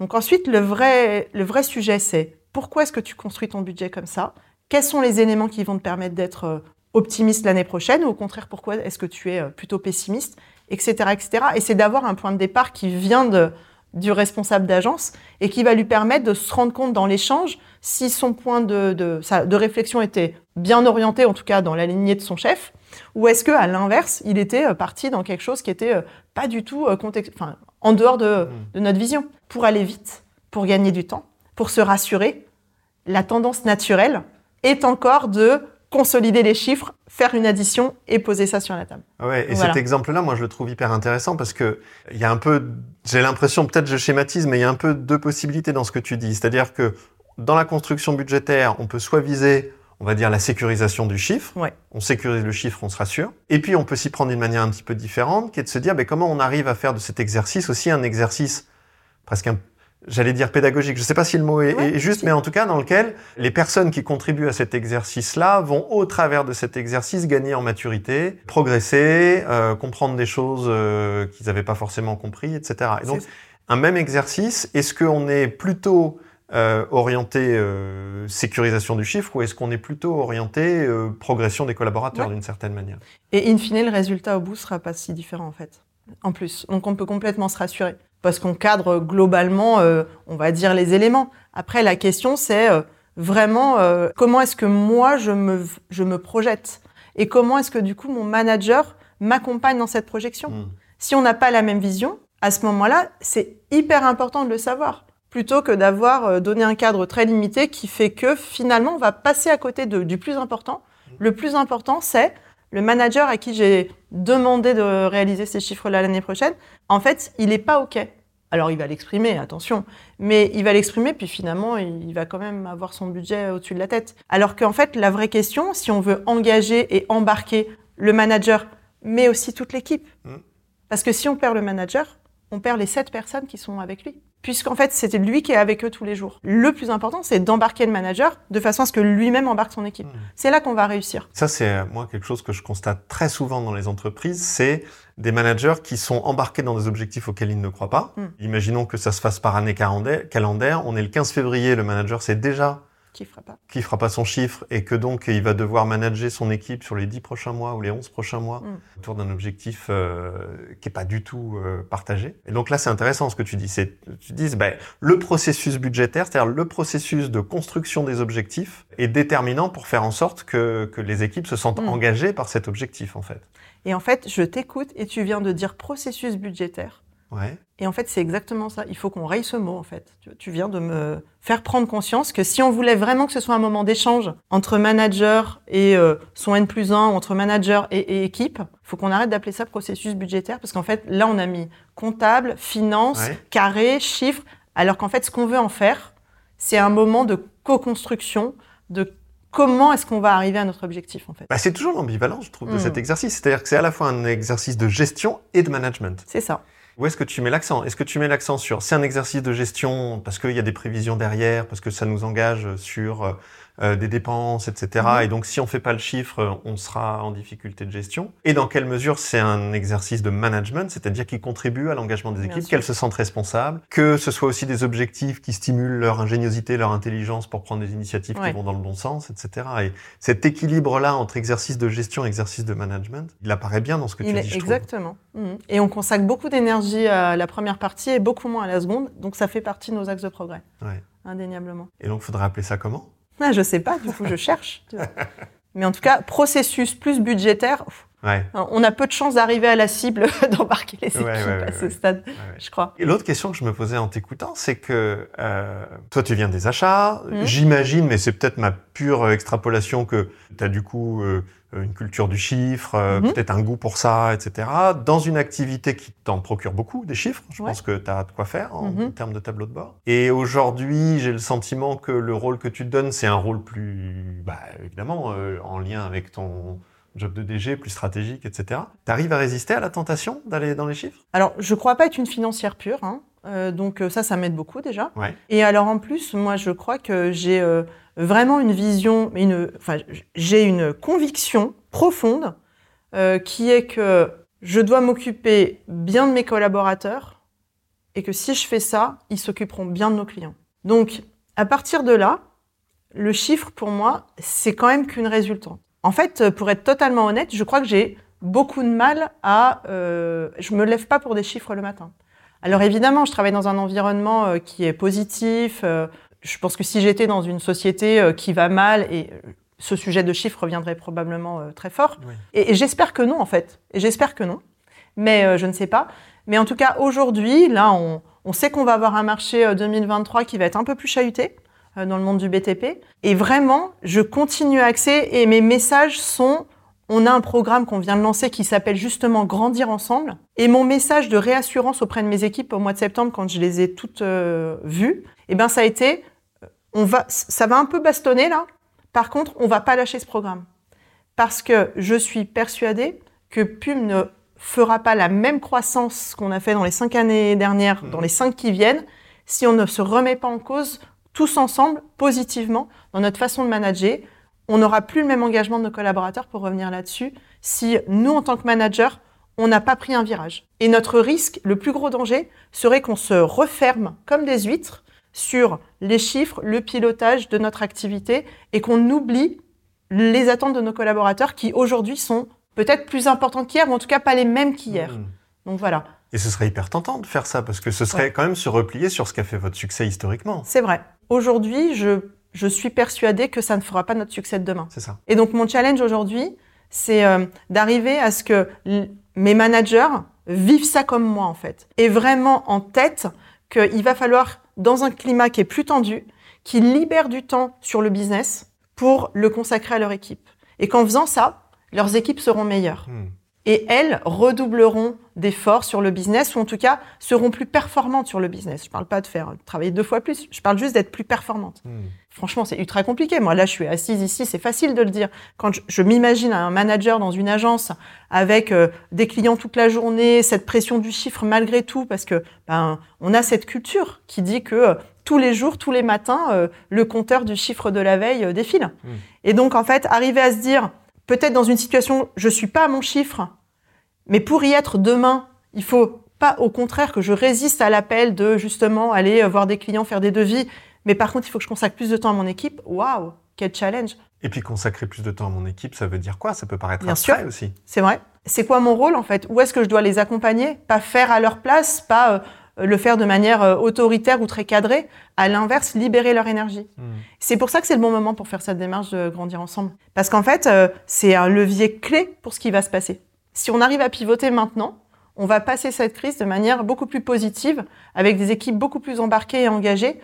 Donc ensuite, le vrai, le vrai sujet, c'est pourquoi est-ce que tu construis ton budget comme ça? Quels sont les éléments qui vont te permettre d'être euh, optimiste l'année prochaine ou au contraire pourquoi est-ce que tu es euh, plutôt pessimiste, etc. etc. Et c'est d'avoir un point de départ qui vient de, du responsable d'agence et qui va lui permettre de se rendre compte dans l'échange si son point de, de, de réflexion était bien orienté, en tout cas dans la lignée de son chef, ou est-ce que à l'inverse, il était euh, parti dans quelque chose qui était euh, pas du tout contexte, enfin, en dehors de, mmh. de notre vision. Pour aller vite, pour gagner du temps, pour se rassurer, la tendance naturelle est encore de consolider les chiffres, faire une addition et poser ça sur la table.
Ah ouais, et cet exemple-là, moi, je le trouve hyper intéressant parce que il y a un peu, j'ai l'impression, peut-être je schématise, mais il y a un peu deux possibilités dans ce que tu dis. C'est-à-dire que dans la construction budgétaire, on peut soit viser, on va dire, la sécurisation du chiffre.
Ouais.
On sécurise le chiffre, on se rassure. Et puis, on peut s'y prendre d'une manière un petit peu différente, qui est de se dire, ben, comment on arrive à faire de cet exercice aussi un exercice presque un j'allais dire pédagogique, je ne sais pas si le mot est,
Ouais,
est juste,
si.
mais en tout cas dans lequel les personnes qui contribuent à cet exercice-là vont, au travers de cet exercice, gagner en maturité, progresser, euh, comprendre des choses euh, qu'ils n'avaient pas forcément compris, etc. Et donc, un même exercice, est-ce qu'on est plutôt euh, orienté euh, sécurisation du chiffre ou est-ce qu'on est plutôt orienté euh, progression des collaborateurs
Ouais.
d'une certaine manière?
Et in fine, le résultat au bout sera pas si différent en fait. En plus, donc on peut complètement se rassurer parce qu'on cadre globalement, euh, on va dire les éléments. Après, la question c'est euh, vraiment euh, comment est-ce que moi je me je me projette? Et comment est-ce que du coup mon manager m'accompagne dans cette projection?
Hmm.
Si on n'a pas la même vision, à ce moment-là, c'est hyper important de le savoir plutôt que d'avoir donné un cadre très limité qui fait que finalement on va passer à côté de- du plus important. Le plus important, c'est le manager à qui j'ai demandé de réaliser ces chiffres-là l'année prochaine. En fait, il n'est pas OK. Alors, il va l'exprimer, attention, mais il va l'exprimer, puis finalement, il va quand même avoir son budget au-dessus de la tête. Alors qu'en fait, la vraie question, si on veut engager et embarquer le manager, mais aussi toute l'équipe,
Mm.
parce que si on perd le manager, on perd les sept personnes qui sont avec lui. Puisqu'en fait, c'était lui qui est avec eux tous les jours. Le plus important, c'est d'embarquer le manager de façon à ce que lui-même embarque son équipe.
Mm.
C'est là qu'on va réussir.
Ça, c'est euh, moi quelque chose que je constate très souvent dans les entreprises, c'est des managers qui sont embarqués dans des objectifs auxquels ils ne croient pas.
Mm.
Imaginons que ça se fasse par année calenda- calendaire. On est le 15 février, le manager sait déjà
Qui fera pas
fera pas son chiffre et que donc il va devoir manager son équipe sur les 10 prochains mois ou les 11 prochains mois
Mm.
autour d'un objectif euh, qui est pas du tout euh, partagé. Et donc là, c'est intéressant ce que tu dis. C'est tu dis ben, le processus budgétaire, c'est-à-dire le processus de construction des objectifs est déterminant pour faire en sorte que, que les équipes se sentent
Mm.
engagées par cet objectif en fait.
Et en fait, je t'écoute et tu viens de dire processus budgétaire.
Ouais.
Et en fait, c'est exactement ça. Il faut qu'on raye ce mot, en fait. Tu- viens de me faire prendre conscience que si on voulait vraiment que ce soit un moment d'échange entre manager et euh, son N plus 1, entre manager et, et équipe, il faut qu'on arrête d'appeler ça processus budgétaire parce qu'en fait, là, on a mis comptable, finance,
Ouais.
carré, chiffres, alors qu'en fait, ce qu'on veut en faire, c'est un moment de co-construction, de comment est-ce qu'on va arriver à notre objectif, en fait.
Bah, c'est toujours l'ambivalence, je trouve, de cet exercice. C'est-à-dire que c'est à la fois un exercice de gestion et de management.
C'est ça.
Où est-ce que tu mets l'accent? Est-ce que tu mets l'accent sur c'est un exercice de gestion parce qu'il y a des prévisions derrière, parce que ça nous engage sur euh, des dépenses, etc.
Mhm.
Et donc si on fait pas le chiffre, on sera en difficulté de gestion. Et dans quelle mesure c'est un exercice de management, c'est-à-dire qui contribue à l'engagement des équipes, qu'elles se sentent responsables, que ce soit aussi des objectifs qui stimulent leur ingéniosité, leur intelligence pour prendre des initiatives
Ouais.
qui vont dans le bon sens, etc. Et cet équilibre-là entre exercice de gestion et exercice de management, il apparaît bien dans ce que
Il
tu
est-
dis, je
exactement. Mhm. Et on consacre beaucoup d'énergie à la première partie et beaucoup moins à la seconde. Donc ça fait partie de nos axes de progrès.
Ouais.
Indéniablement.
Et donc, faudrait appeler ça comment?
Ah, je sais pas, du coup je cherche. <laughs> Mais en tout cas, processus plus budgétaire, pff,
Ouais.
on a peu de chances d'arriver à la cible <laughs> d'embarquer les équipes
Ouais, ouais, ouais,
à ce stade, je crois.
Et l'autre question que je me posais en t'écoutant, c'est que euh, toi, tu viens des achats.
Mhm.
J'imagine, mais c'est peut-être ma pure extrapolation, que tu as du coup euh, une culture du chiffre, euh,
Mhm.
peut-être un goût pour ça, etc. Dans une activité qui t'en procure beaucoup, des chiffres, je pense que tu as de quoi faire en
Mhm.
termes de tableau de bord. Et aujourd'hui, j'ai le sentiment que le rôle que tu te donnes, c'est un rôle plus, bah, évidemment, euh, en lien avec ton job de DG, plus stratégique, etc. Tu arrives à résister à la tentation d'aller dans les chiffres?
Alors, je crois pas être une financière pure, hein. Euh, donc euh, ça, ça m'aide beaucoup déjà.
Ouais.
Et alors en plus, moi, je crois que j'ai euh, vraiment une vision, une, enfin, j'ai une conviction profonde euh, qui est que je dois m'occuper bien de mes collaborateurs et que si je fais ça, ils s'occuperont bien de nos clients. Donc, à partir de là, le chiffre pour moi, c'est quand même qu'une résultante. En fait, pour être totalement honnête, je crois que j'ai beaucoup de mal à. Euh, je me lève pas pour des chiffres le matin. Alors évidemment, je travaille dans un environnement euh, qui est positif. euh, je pense que si j'étais dans une société euh, qui va mal, et euh, ce sujet de chiffres reviendrait probablement euh, très fort.
Oui.
Et, et j'espère que non, en fait. Et j'espère que non. Mais euh, je ne sais pas. Mais en tout cas, aujourd'hui, là, on, on sait qu'on va avoir un marché euh, 2023 qui va être un peu plus chahuté euh, dans le monde du BTP. Et vraiment, je continue à axer et mes messages sont on a un programme qu'on vient de lancer qui s'appelle justement Grandir ensemble. Et mon message de réassurance auprès de mes équipes au mois de septembre, quand je les ai toutes euh, vues, eh ben ça a été, euh, on va, ça va un peu bastonner là. Par contre, on va pas lâcher ce programme parce que je suis persuadée que PUM ne fera pas la même croissance qu'on a fait dans les cinq années dernières, dans les cinq qui viennent, si on ne se remet pas en cause tous ensemble, positivement, dans notre façon de manager. On n'aura plus le même engagement de nos collaborateurs pour revenir là-dessus si nous, en tant que manager, on n'a pas pris un virage. Et notre risque, le plus gros danger, serait qu'on se referme comme des huîtres sur les chiffres, le pilotage de notre activité et qu'on oublie les attentes de nos collaborateurs qui aujourd'hui sont peut-être plus importantes qu'hier, ou en tout cas pas les mêmes qu'hier. Mmh. Donc voilà.
Et ce serait hyper tentant de faire ça, parce que ce serait quand même se replier sur ce qu'a fait votre succès historiquement.
C'est vrai. Aujourd'hui, je, je suis persuadée que ça ne fera pas notre succès de demain.
C'est ça.
Et donc mon challenge aujourd'hui, c'est euh, d'arriver à ce que mes managers vivent ça comme moi, en fait. Et vraiment en tête qu'il va falloir, dans un climat qui est plus tendu, qu'ils libèrent du temps sur le business pour le consacrer à leur équipe. Et qu'en faisant ça, leurs équipes seront meilleures. Hmm et elles redoubleront d'efforts sur le business ou en tout cas seront plus performantes sur le business. Je ne parle pas de faire travailler deux fois plus, je parle juste d'être plus performante. Hmm. Franchement, c'est ultra compliqué. Moi, là, je suis assise ici, c'est facile de le dire. Quand je, m'imagine un manager dans une agence avec euh, des clients toute la journée, cette pression du chiffre malgré tout, parce que ben, on a cette culture qui dit que euh, tous les jours, tous les matins, euh, le compteur du chiffre de la veille défile. Hmm. Et donc, en fait, arriver à se dire, peut-être dans une situation, je suis pas à mon chiffre, mais pour y être demain, il faut pas au contraire que je résiste à l'appel de justement aller euh, voir des clients, faire des devis. Mais par contre, il faut que je consacre plus de temps à mon équipe. Waouh, quel challenge
Et puis consacrer plus de temps à mon équipe, ça veut dire quoi? Ça peut paraître Bien abstrait sûr. aussi.
C'est vrai. C'est quoi mon rôle en fait? Où est-ce que je dois les accompagner? Pas faire à leur place, pas euh, le faire de manière euh, autoritaire ou très cadrée. À l'inverse, libérer leur énergie. Hmm. C'est pour ça que c'est le bon moment pour faire cette démarche de grandir ensemble. Parce qu'en fait, euh, c'est un levier clé pour ce qui va se passer. Si on arrive à pivoter maintenant, on va passer cette crise de manière beaucoup plus positive, avec des équipes beaucoup plus embarquées et engagées,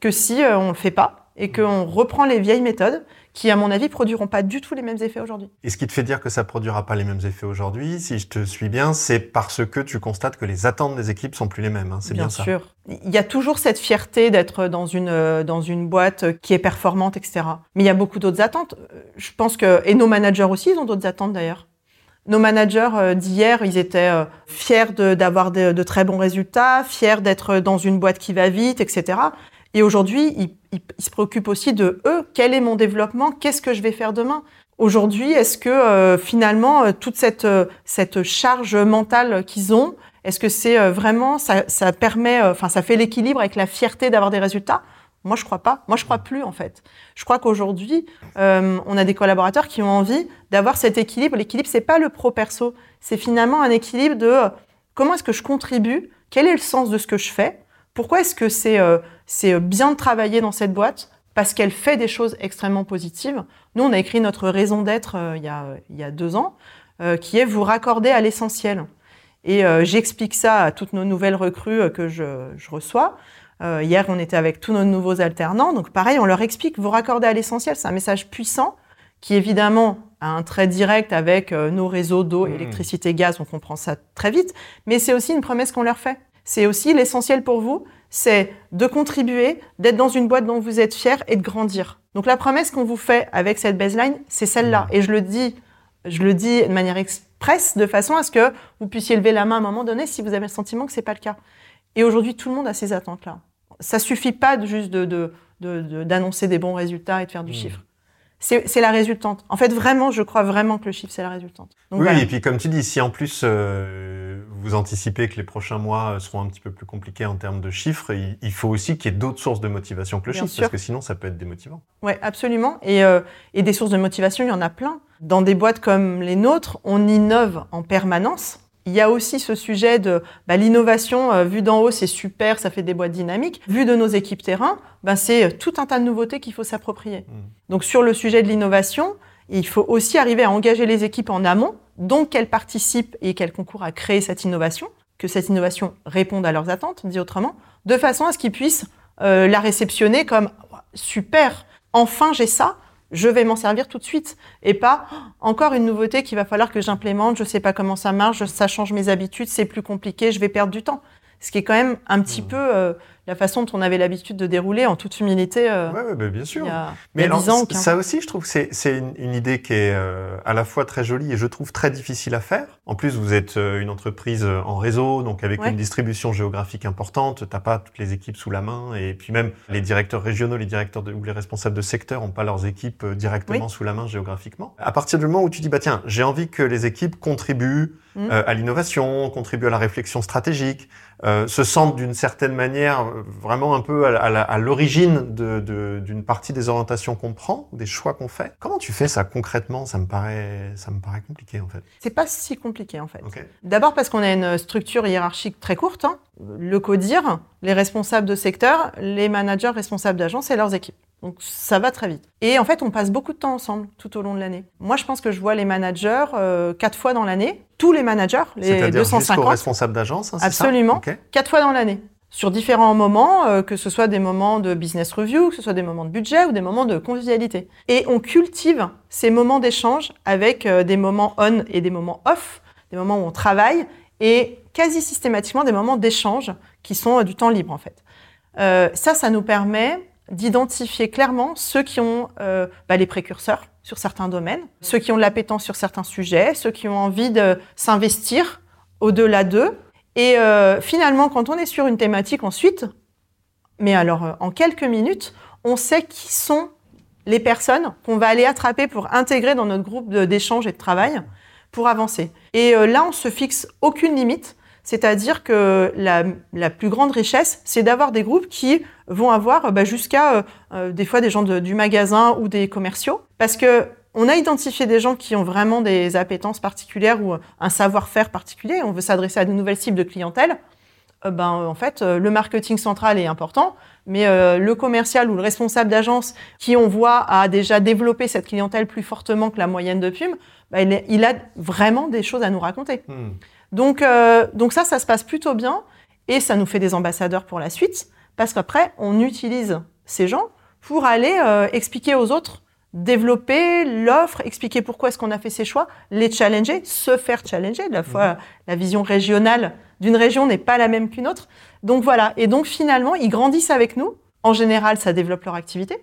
que si euh, on ne le fait pas et qu'on reprend les vieilles méthodes qui, à mon avis, produiront pas du tout les mêmes effets aujourd'hui.
Et ce qui te fait dire que ça produira pas les mêmes effets aujourd'hui, si je te suis bien, c'est parce que tu constates que les attentes des équipes sont plus les mêmes. Hein, c'est bien,
bien sûr. Il y a toujours cette fierté d'être dans une euh, dans une boîte qui est performante, etc. Mais il y a beaucoup d'autres attentes. Je pense que et nos managers aussi, ils ont d'autres attentes d'ailleurs. Nos managers euh, d'hier, ils étaient euh, fiers d'avoir de, très bons résultats, fiers d'être dans une boîte qui va vite, etc. Et aujourd'hui, ils, se préoccupent aussi de eux. Quel est mon développement Qu'est-ce que je vais faire demain? Aujourd'hui, est-ce que euh, finalement toute cette cette charge mentale qu'ils ont, est-ce que c'est vraiment ça, ça permet, enfin ça fait l'équilibre avec la fierté d'avoir des résultats? Moi, je crois pas. Moi, je crois plus en fait. Je crois qu'aujourd'hui, on a des collaborateurs qui ont envie d'avoir cet équilibre. L'équilibre, c'est pas le pro perso, c'est finalement un équilibre de comment est-ce que je contribue, quel est le sens de ce que je fais? Pourquoi est-ce que c'est euh, c'est bien de travailler dans cette boîte? Parce qu'elle fait des choses extrêmement positives. Nous, on a écrit notre raison d'être euh, il, y a, il y a deux ans, euh, qui est vous raccorder à l'essentiel. Et j'explique ça à toutes nos nouvelles recrues que je, je reçois. Hier, on était avec tous nos nouveaux alternants. Donc, pareil, on leur explique vous raccorder à l'essentiel. C'est un message puissant qui, évidemment, a un trait direct avec nos réseaux d'eau, mmh. électricité, gaz. On comprend ça très vite. Mais c'est aussi une promesse qu'on leur fait. C'est aussi l'essentiel pour vous, c'est de contribuer, d'être dans une boîte dont vous êtes fier et de grandir. Donc la promesse qu'on vous fait avec cette baseline, c'est celle-là. Et je le dis, je le dis de manière expresse, de façon à ce que vous puissiez lever la main à un moment donné si vous avez le sentiment que c'est pas le cas. Et aujourd'hui, tout le monde a ces attentes-là. Ça suffit pas de juste d'annoncer des bons résultats et de faire du mmh. chiffre c'est la résultante. En fait, vraiment, je crois vraiment que le chiffre, c'est la résultante.
oui, et puis comme tu dis, si en plus euh, vous anticipez que les prochains mois seront un petit peu plus compliqués en termes de chiffres, il, faut aussi qu'il y ait d'autres sources de motivation que le chiffre, parce que sinon, ça peut être démotivant.
Oui, absolument. Et, euh, et des sources de motivation, il y en a plein. Dans des boîtes comme les nôtres, on innove en permanence. Il y a aussi ce sujet de bah, l'innovation euh, vue d'en haut, c'est super, ça fait des boîtes dynamiques. Vu de nos équipes terrain, bah, c'est euh, tout un tas de nouveautés qu'il faut s'approprier. Mmh. Donc sur le sujet de l'innovation, il faut aussi arriver à engager les équipes en amont, donc qu'elles participent et qu'elles concourent à créer cette innovation, que cette innovation réponde à leurs attentes, dit autrement, de façon à ce qu'ils puissent euh, la réceptionner comme super, enfin j'ai ça, je vais m'en servir tout de suite et pas encore une nouveauté qu'il va falloir que j'implémente, je sais pas comment ça marche, ça change mes habitudes, c'est plus compliqué, je vais perdre du temps. Ce qui est quand même un petit mmh. peu, euh, la façon dont on avait l'habitude de dérouler en toute humilité.
Euh, ouais, bien sûr.
Il y a,
Mais
il y a 10 ans, 15
ça aussi, je trouve que c'est, une, une idée qui est euh, à la fois très jolie et je trouve très difficile à faire. En plus, vous êtes euh, une entreprise en réseau, donc avec
Ouais.
une distribution géographique importante. T'as pas toutes les équipes sous la main et puis même les directeurs régionaux, les directeurs de, ou les responsables de secteur ont pas leurs équipes directement sous la main géographiquement. À partir du moment où tu dis bah tiens, j'ai envie que les équipes contribuent euh, à l'innovation, contribuent à la réflexion stratégique, euh, se sentent d'une certaine manière vraiment un peu à, l'origine de- de- d'une partie des orientations qu'on prend, des choix qu'on fait. Comment tu fais ça concrètement? Ça me paraît, ça me paraît compliqué en fait.
C'est pas si compliqué en fait. D'abord parce qu'on a une structure hiérarchique très courte. hein. Le CODIR, les responsables de secteur, les managers responsables d'agence et leurs équipes. Donc ça va très vite. Et en fait, on passe beaucoup de temps ensemble tout au long de l'année. Moi, je pense que je vois les managers euh, quatre fois dans l'année, tous les managers, les
C'est-à-dire jusqu'au
250,
responsable d'agence, hein, c'est ça?
Absolument.
Ok.
quatre fois dans l'année. Sur différents moments, euh, que ce soit des moments de business review, que ce soit des moments de budget ou des moments de convivialité. Et on cultive ces moments d'échange avec euh, des moments on et des moments off, des moments où on travaille et quasi systématiquement des moments d'échange qui sont euh, du temps libre en fait. Ça, ça nous permet d'identifier clairement ceux qui ont bah, les précurseurs sur certains domaines, ceux qui ont de l'appétence sur certains sujets, ceux qui ont envie de s'investir au-delà d'eux. Et euh, finalement, quand on est sur une thématique ensuite, mais alors euh, en quelques minutes, on sait qui sont les personnes qu'on va aller attraper pour intégrer dans notre groupe d'échange et de travail pour avancer. Et euh, là, on se fixe aucune limite. C'est-à-dire que la, plus grande richesse, c'est d'avoir des groupes qui vont avoir bah, jusqu'à des fois des gens du magasin ou des commerciaux, parce que on a identifié des gens qui ont vraiment des appétences particulières ou un savoir-faire particulier. On veut s'adresser à de nouvelles cibles de clientèle. Euh, ben, en fait, euh, le marketing central est important, mais euh, le commercial ou le responsable d'agence qui on voit a déjà développé cette clientèle plus fortement que la moyenne de Pume, ben, il, a vraiment des choses à nous raconter.
Hmm.
Donc, euh, donc ça, ça se passe plutôt bien et ça nous fait des ambassadeurs pour la suite parce qu'après, on utilise ces gens pour aller euh, expliquer aux autres, développer l'offre, expliquer pourquoi est-ce qu'on a fait ces choix, les challenger, se faire challenger. De la fois, la vision régionale d'une région n'est pas la même qu'une autre. Donc voilà. Et donc finalement, ils grandissent avec nous. En général, ça développe leur activité.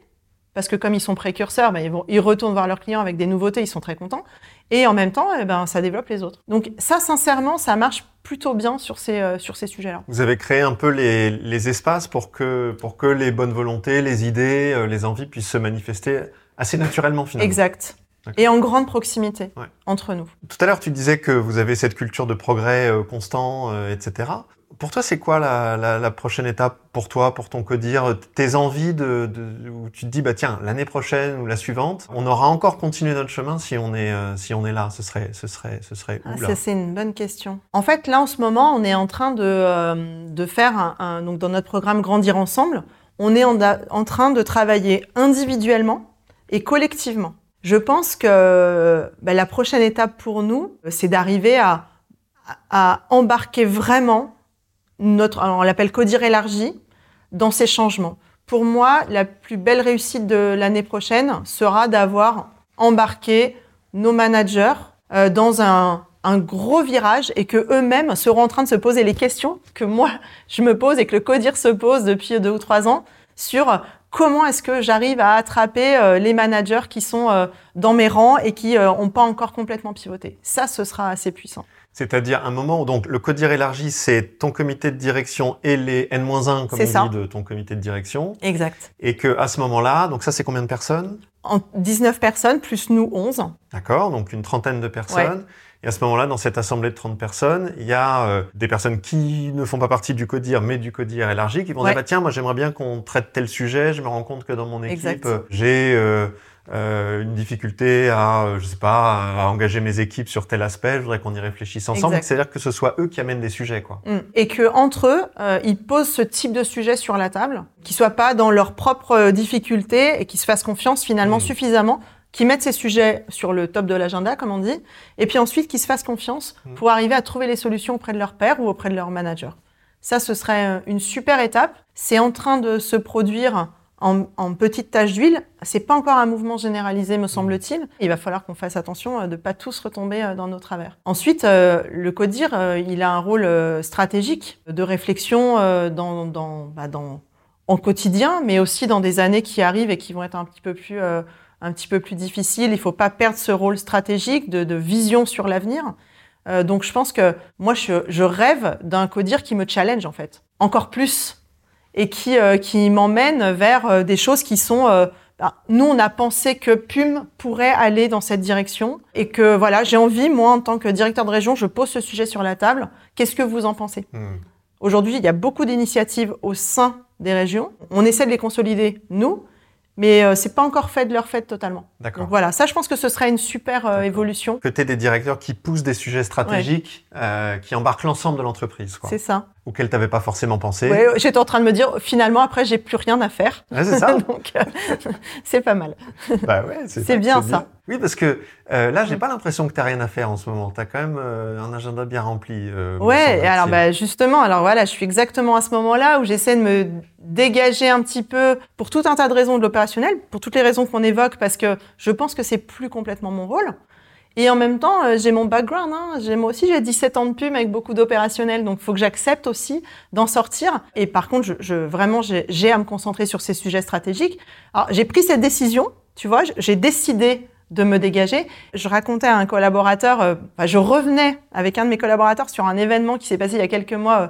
Parce que comme ils sont précurseurs, ben, ils, vont, ils retournent voir leurs clients avec des nouveautés, ils sont très contents. Et en même temps, eh ben, ça développe les autres. Donc ça, sincèrement, ça marche plutôt bien sur ces, euh, sur ces sujets-là.
Vous avez créé un peu les, les espaces pour que, pour que les bonnes volontés, les idées, euh, les envies puissent se manifester assez naturellement finalement.
Exact. Et en grande proximité
Ouais.
entre nous.
Tout à l'heure, tu disais que vous avez cette culture de progrès euh, constant, euh, etc. Pour toi, c'est quoi la, la, la prochaine étape pour toi, pour ton codir Tes envies de, de, où tu te dis, bah tiens, l'année prochaine ou la suivante, on aura encore continué notre chemin si on est, euh, si on est là. Ce serait, ce serait, ce serait
Ah,
où là
ça, c'est une bonne question. En fait, là, en ce moment, on est en train de, euh, de faire, un, un- donc dans notre programme Grandir ensemble, on est en, en train de travailler individuellement et collectivement. Je pense que bah, la prochaine étape pour nous, c'est d'arriver à, embarquer vraiment notre, on l'appelle codir élargi, dans ces changements. Pour moi, la plus belle réussite de l'année prochaine sera d'avoir embarqué nos managers euh, dans un, un gros virage et que eux-mêmes seront en train de se poser les questions que moi je me pose et que le CODIR se pose depuis deux ou trois ans sur comment est-ce que j'arrive à attraper euh, les managers qui sont euh, dans mes rangs et qui n'ont pas encore complètement pivoté. Ça, ce sera assez puissant.
C'est-à-dire un moment où donc le codir élargi, c'est ton comité de direction et les N-1, comme on
ça.
dit, de ton comité de direction.
Exact.
Et que à ce moment-là, donc ça, c'est combien de personnes?
En 19 personnes, plus nous 11.
D'accord, donc une trentaine de personnes. Et à ce moment-là, dans cette assemblée de 30 personnes, il y a euh, des personnes qui ne font pas partie du CODIR, mais du CODIR élargi, qui vont
Ouais.
dire, bah, tiens, moi j'aimerais bien qu'on traite tel sujet, je me rends compte que dans mon équipe, euh, j'ai euh, euh, une difficulté à, je sais pas, à engager mes équipes sur tel aspect, je voudrais qu'on y réfléchisse ensemble. C'est-à-dire que ce soit eux qui amènent des sujets, quoi.
Mm. Et que entre eux, euh, ils posent ce type de sujet sur la table, qu'ils soient pas dans leurs propres difficultés et qu'ils se fassent confiance finalement
Mm.
suffisamment, qu'ils mettent ces sujets sur le top de l'agenda, comme on dit, et puis ensuite qu'ils se fassent confiance
Mm.
pour arriver à trouver les solutions auprès de leur père ou auprès de leur manager. Ça, ce serait euh, une super étape. C'est en train de se produire en, en petites taches d'huile. C'est pas encore un mouvement généralisé, me semble-t-il. Il va falloir qu'on fasse attention euh, de pas tous retomber euh, dans nos travers. Ensuite, le CODIR, il a un rôle stratégique de réflexion dans, dans, bah, dans, en quotidien, mais aussi dans des années qui arrivent et qui vont être un petit peu plus, euh, un petit peu plus difficiles. Il faut pas perdre ce rôle stratégique de, de vision sur l'avenir. Euh, donc, je pense que moi, je, je rêve d'un CODIR qui me challenge, en fait. Encore plus et qui, euh, qui m'emmène vers euh, des choses qui sont... euh, bah, nous, on a pensé que PUM pourrait aller dans cette direction et que voilà, j'ai envie, moi, en tant que directeur de région, je pose ce sujet sur la table. Qu'est-ce que vous en pensez?
Hmm.
Aujourd'hui, il y a beaucoup d'initiatives au sein des régions. On essaie de les consolider, nous, mais euh, c'est pas encore fait de leur fait totalement.
D'accord.
Voilà, ça, je pense que ce serait une super euh, évolution.
Que tu des directeurs qui poussent des sujets stratégiques, euh, qui embarquent l'ensemble de l'entreprise.
C'est ça.
Auxquels tu n'avais pas forcément pensé.
Ouais, J'étais en train de me dire, finalement, après, j'ai plus rien à faire.
Ouais, c'est ça. <laughs>
Donc, euh, <laughs> c'est pas mal. <laughs>
Bah ouais, c'est
C'est bien ça.
Oui, parce que euh, là, j'ai pas l'impression que tu rien à faire en ce moment. Tu as quand même euh, un agenda bien rempli. euh,
Ouais, et alors bah, justement, alors voilà, je suis exactement à ce moment-là où j'essaie de me dégager un petit peu pour tout un tas de raisons de l'opérationnel, pour toutes les raisons qu'on évoque, parce que je pense que c'est plus complètement mon rôle. Et en même temps, euh, j'ai mon background. Hein. J'ai moi aussi, j'ai 17 ans de pub avec beaucoup d'opérationnel, donc il faut que j'accepte aussi d'en sortir. Et par contre, vraiment, j'ai à me concentrer sur ces sujets stratégiques. Alors, j'ai pris cette décision. Tu vois, j'ai décidé de me dégager. Je racontais à un collaborateur, euh, enfin, je revenais avec un de mes collaborateurs sur un événement qui s'est passé il y a quelques mois, euh,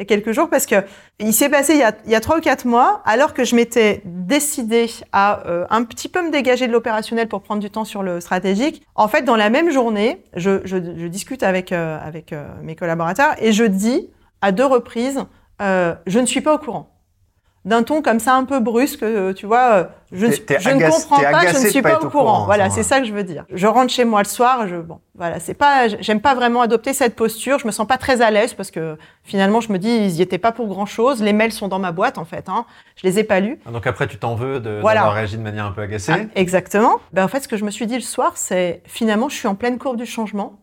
il y a quelques jours, parce que il s'est passé il y a, trois ou quatre mois, alors que je m'étais décidé à euh, un petit peu me dégager de l'opérationnel pour prendre du temps sur le stratégique. En fait, dans la même journée, je, discute avec euh, euh, mes collaborateurs et je dis à deux reprises, je ne suis pas au courant. D'un ton comme ça un peu brusque, euh, tu vois, euh, je, je ne comprends pas, je ne suis
pas
au
courant,
courant. Voilà, c'est ça que je veux dire. Je rentre chez moi le soir, je bon, voilà, c'est pas, j'aime pas vraiment adopter cette posture. Je me sens pas très à l'aise parce que finalement, je me dis, ils y étaient pas pour grand chose. Les mails sont dans ma boîte en fait. Hein. Je les ai pas lus.
Ah, Donc après, tu t'en veux de-
Voilà.
d'avoir réagi de manière un peu agacée?
Ah, exactement. Ben, en fait, ce que je me suis dit le soir, c'est finalement, je suis en pleine courbe du changement.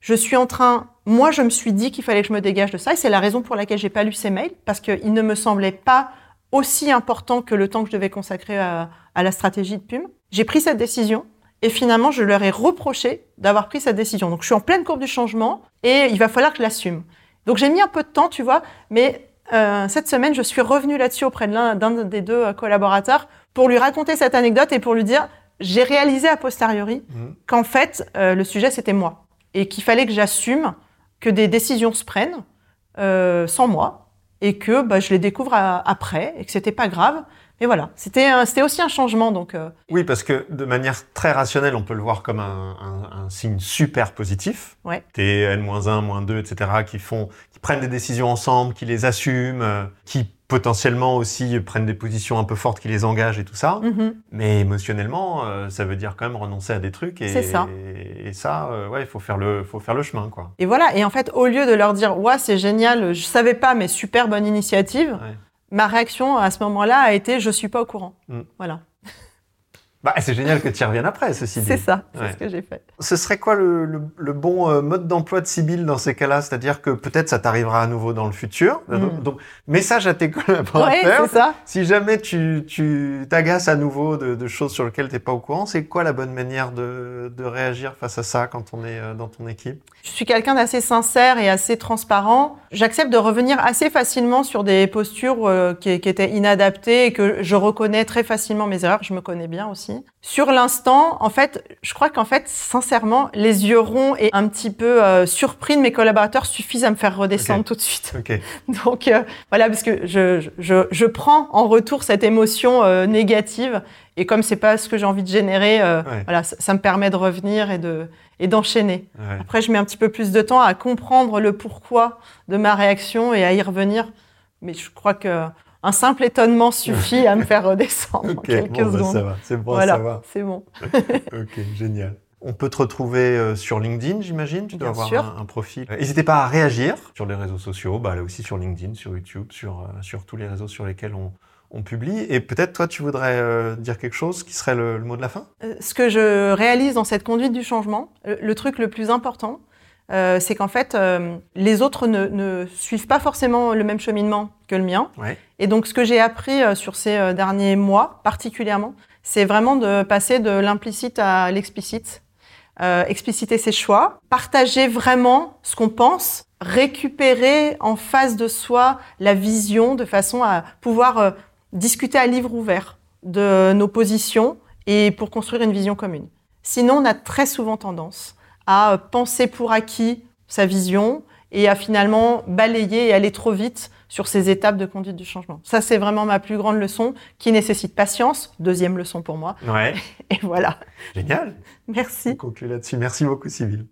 Je suis en train, moi, je me suis dit qu'il fallait que je me dégage de ça, et c'est la raison pour laquelle j'ai pas lu ces mails, parce qu'ils ne me semblaient pas aussi importants que le temps que je devais consacrer à, à la stratégie de PUM. J'ai pris cette décision, et finalement, je leur ai reproché d'avoir pris cette décision. Donc, je suis en pleine courbe du changement, et il va falloir que je l'assume. Donc, j'ai mis un peu de temps, tu vois, mais euh, cette semaine, je suis revenue là-dessus auprès de l'un d'un des deux euh, collaborateurs pour lui raconter cette anecdote et pour lui dire, j'ai réalisé a posteriori
Mhm.
qu'en fait, euh, le sujet, c'était moi. Et qu'il fallait que j'assume que des décisions se prennent euh, sans moi et que bah, je les découvre à- après et que c'était pas grave. Mais voilà, c'était c'était aussi un changement. Donc, euh,
Oui, parce que de manière très rationnelle, on peut le voir comme un, un- un signe super positif.
Ouais.
T'es N-1, moins 2, etc., qui font, qui prennent des décisions ensemble, qui les assument, euh, qui potentiellement aussi prennent des positions un peu fortes qui les engagent et tout ça.
mhm.
Mais émotionnellement, euh, ça veut dire quand même renoncer à des trucs et,
C'est ça.
et, ça, euh, ouais, il faut faire le, faut faire le chemin, quoi.
Et voilà. Et en fait, au lieu de leur dire, ouais, c'est génial, je savais pas, mais super bonne initiative,
Ouais.
ma réaction à ce moment-là a été, je suis pas au courant.
Mm.
Voilà.
Bah, c'est génial que tu y reviennes après, ceci dit.
C'est ça, c'est
Ouais.
ce que j'ai fait.
Ce serait quoi le, le- le bon euh, mode d'emploi de Sibyl dans ces cas-là? C'est-à-dire que peut-être ça t'arrivera à nouveau dans le futur.
Mm.
Donc, message à tes
Ouais,
collaborateurs.
c'est ça.
si jamais tu tu t'agaces à nouveau de, de choses sur lesquelles t'es pas au courant, c'est quoi la bonne manière de, de réagir face à ça quand on est euh, dans ton équipe?
Je suis quelqu'un d'assez sincère et assez transparent. J'accepte de revenir assez facilement sur des postures euh, qui, qui étaient inadaptées et que je reconnais très facilement mes erreurs. Je me connais bien aussi. Sur l'instant, en fait, je crois qu'en fait, sincèrement, les yeux ronds et un petit peu euh, surpris de mes collaborateurs suffisent à me faire redescendre tout de suite. <laughs> Donc euh, voilà, parce que je, je, je prends en retour cette émotion euh, négative et comme c'est pas ce que j'ai envie de générer, euh,
Ouais.
voilà, ça, ça me permet de revenir et de et d'enchaîner.
Ouais.
Après, je mets un petit peu plus de temps à comprendre le pourquoi de ma réaction et à y revenir. Mais je crois que un simple étonnement suffit à me faire redescendre en <laughs>
Ok.
quelques
Bon, bah,
secondes.
ça va. C'est bon
voilà,
savoir.
c'est bon.
Ok, génial. On peut te retrouver euh, sur LinkedIn, j'imagine? Tu dois
Bien
avoir
sûr.
un, un profil. Euh, N'hésitez pas à réagir sur les réseaux sociaux, bah, là aussi sur LinkedIn, sur YouTube, sur, euh, sur tous les réseaux sur lesquels on, on publie. Et peut-être toi, tu voudrais euh, dire quelque chose qui serait le, le mot de la fin?
Euh, Ce que je réalise dans cette conduite du changement, le, le truc le plus important, euh, c'est qu'en fait, euh, les autres ne, ne, suivent pas forcément le même cheminement que le mien.
Ouais.
Et donc, ce que j'ai appris euh, sur ces euh, derniers mois, particulièrement, c'est vraiment de passer de l'implicite à l'explicite, euh, expliciter ses choix, partager vraiment ce qu'on pense, récupérer en face de soi la vision de façon à pouvoir euh, discuter à livre ouvert de nos positions et pour construire une vision commune. Sinon, on a très souvent tendance à penser pour acquis sa vision et à finalement balayer et aller trop vite sur ces étapes de conduite du changement. Ça, c'est vraiment ma plus grande leçon qui nécessite patience. Deuxième leçon pour moi.
Ouais. <laughs>
Et voilà.
Génial.
Merci.
On conclut là-dessus. Merci beaucoup, Sybille.